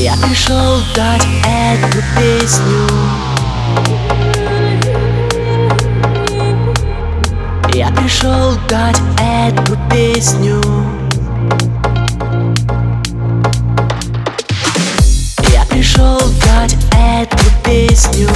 Я пришел дать эту песню. Я пришел дать эту песню. Я пришел дать эту песню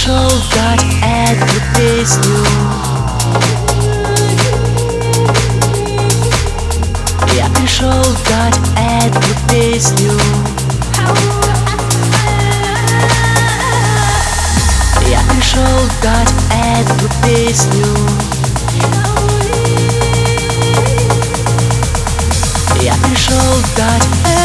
пришел петь эту песню. Я пришел дать эту песню. Я пришел дать эту песню. Я пришел петь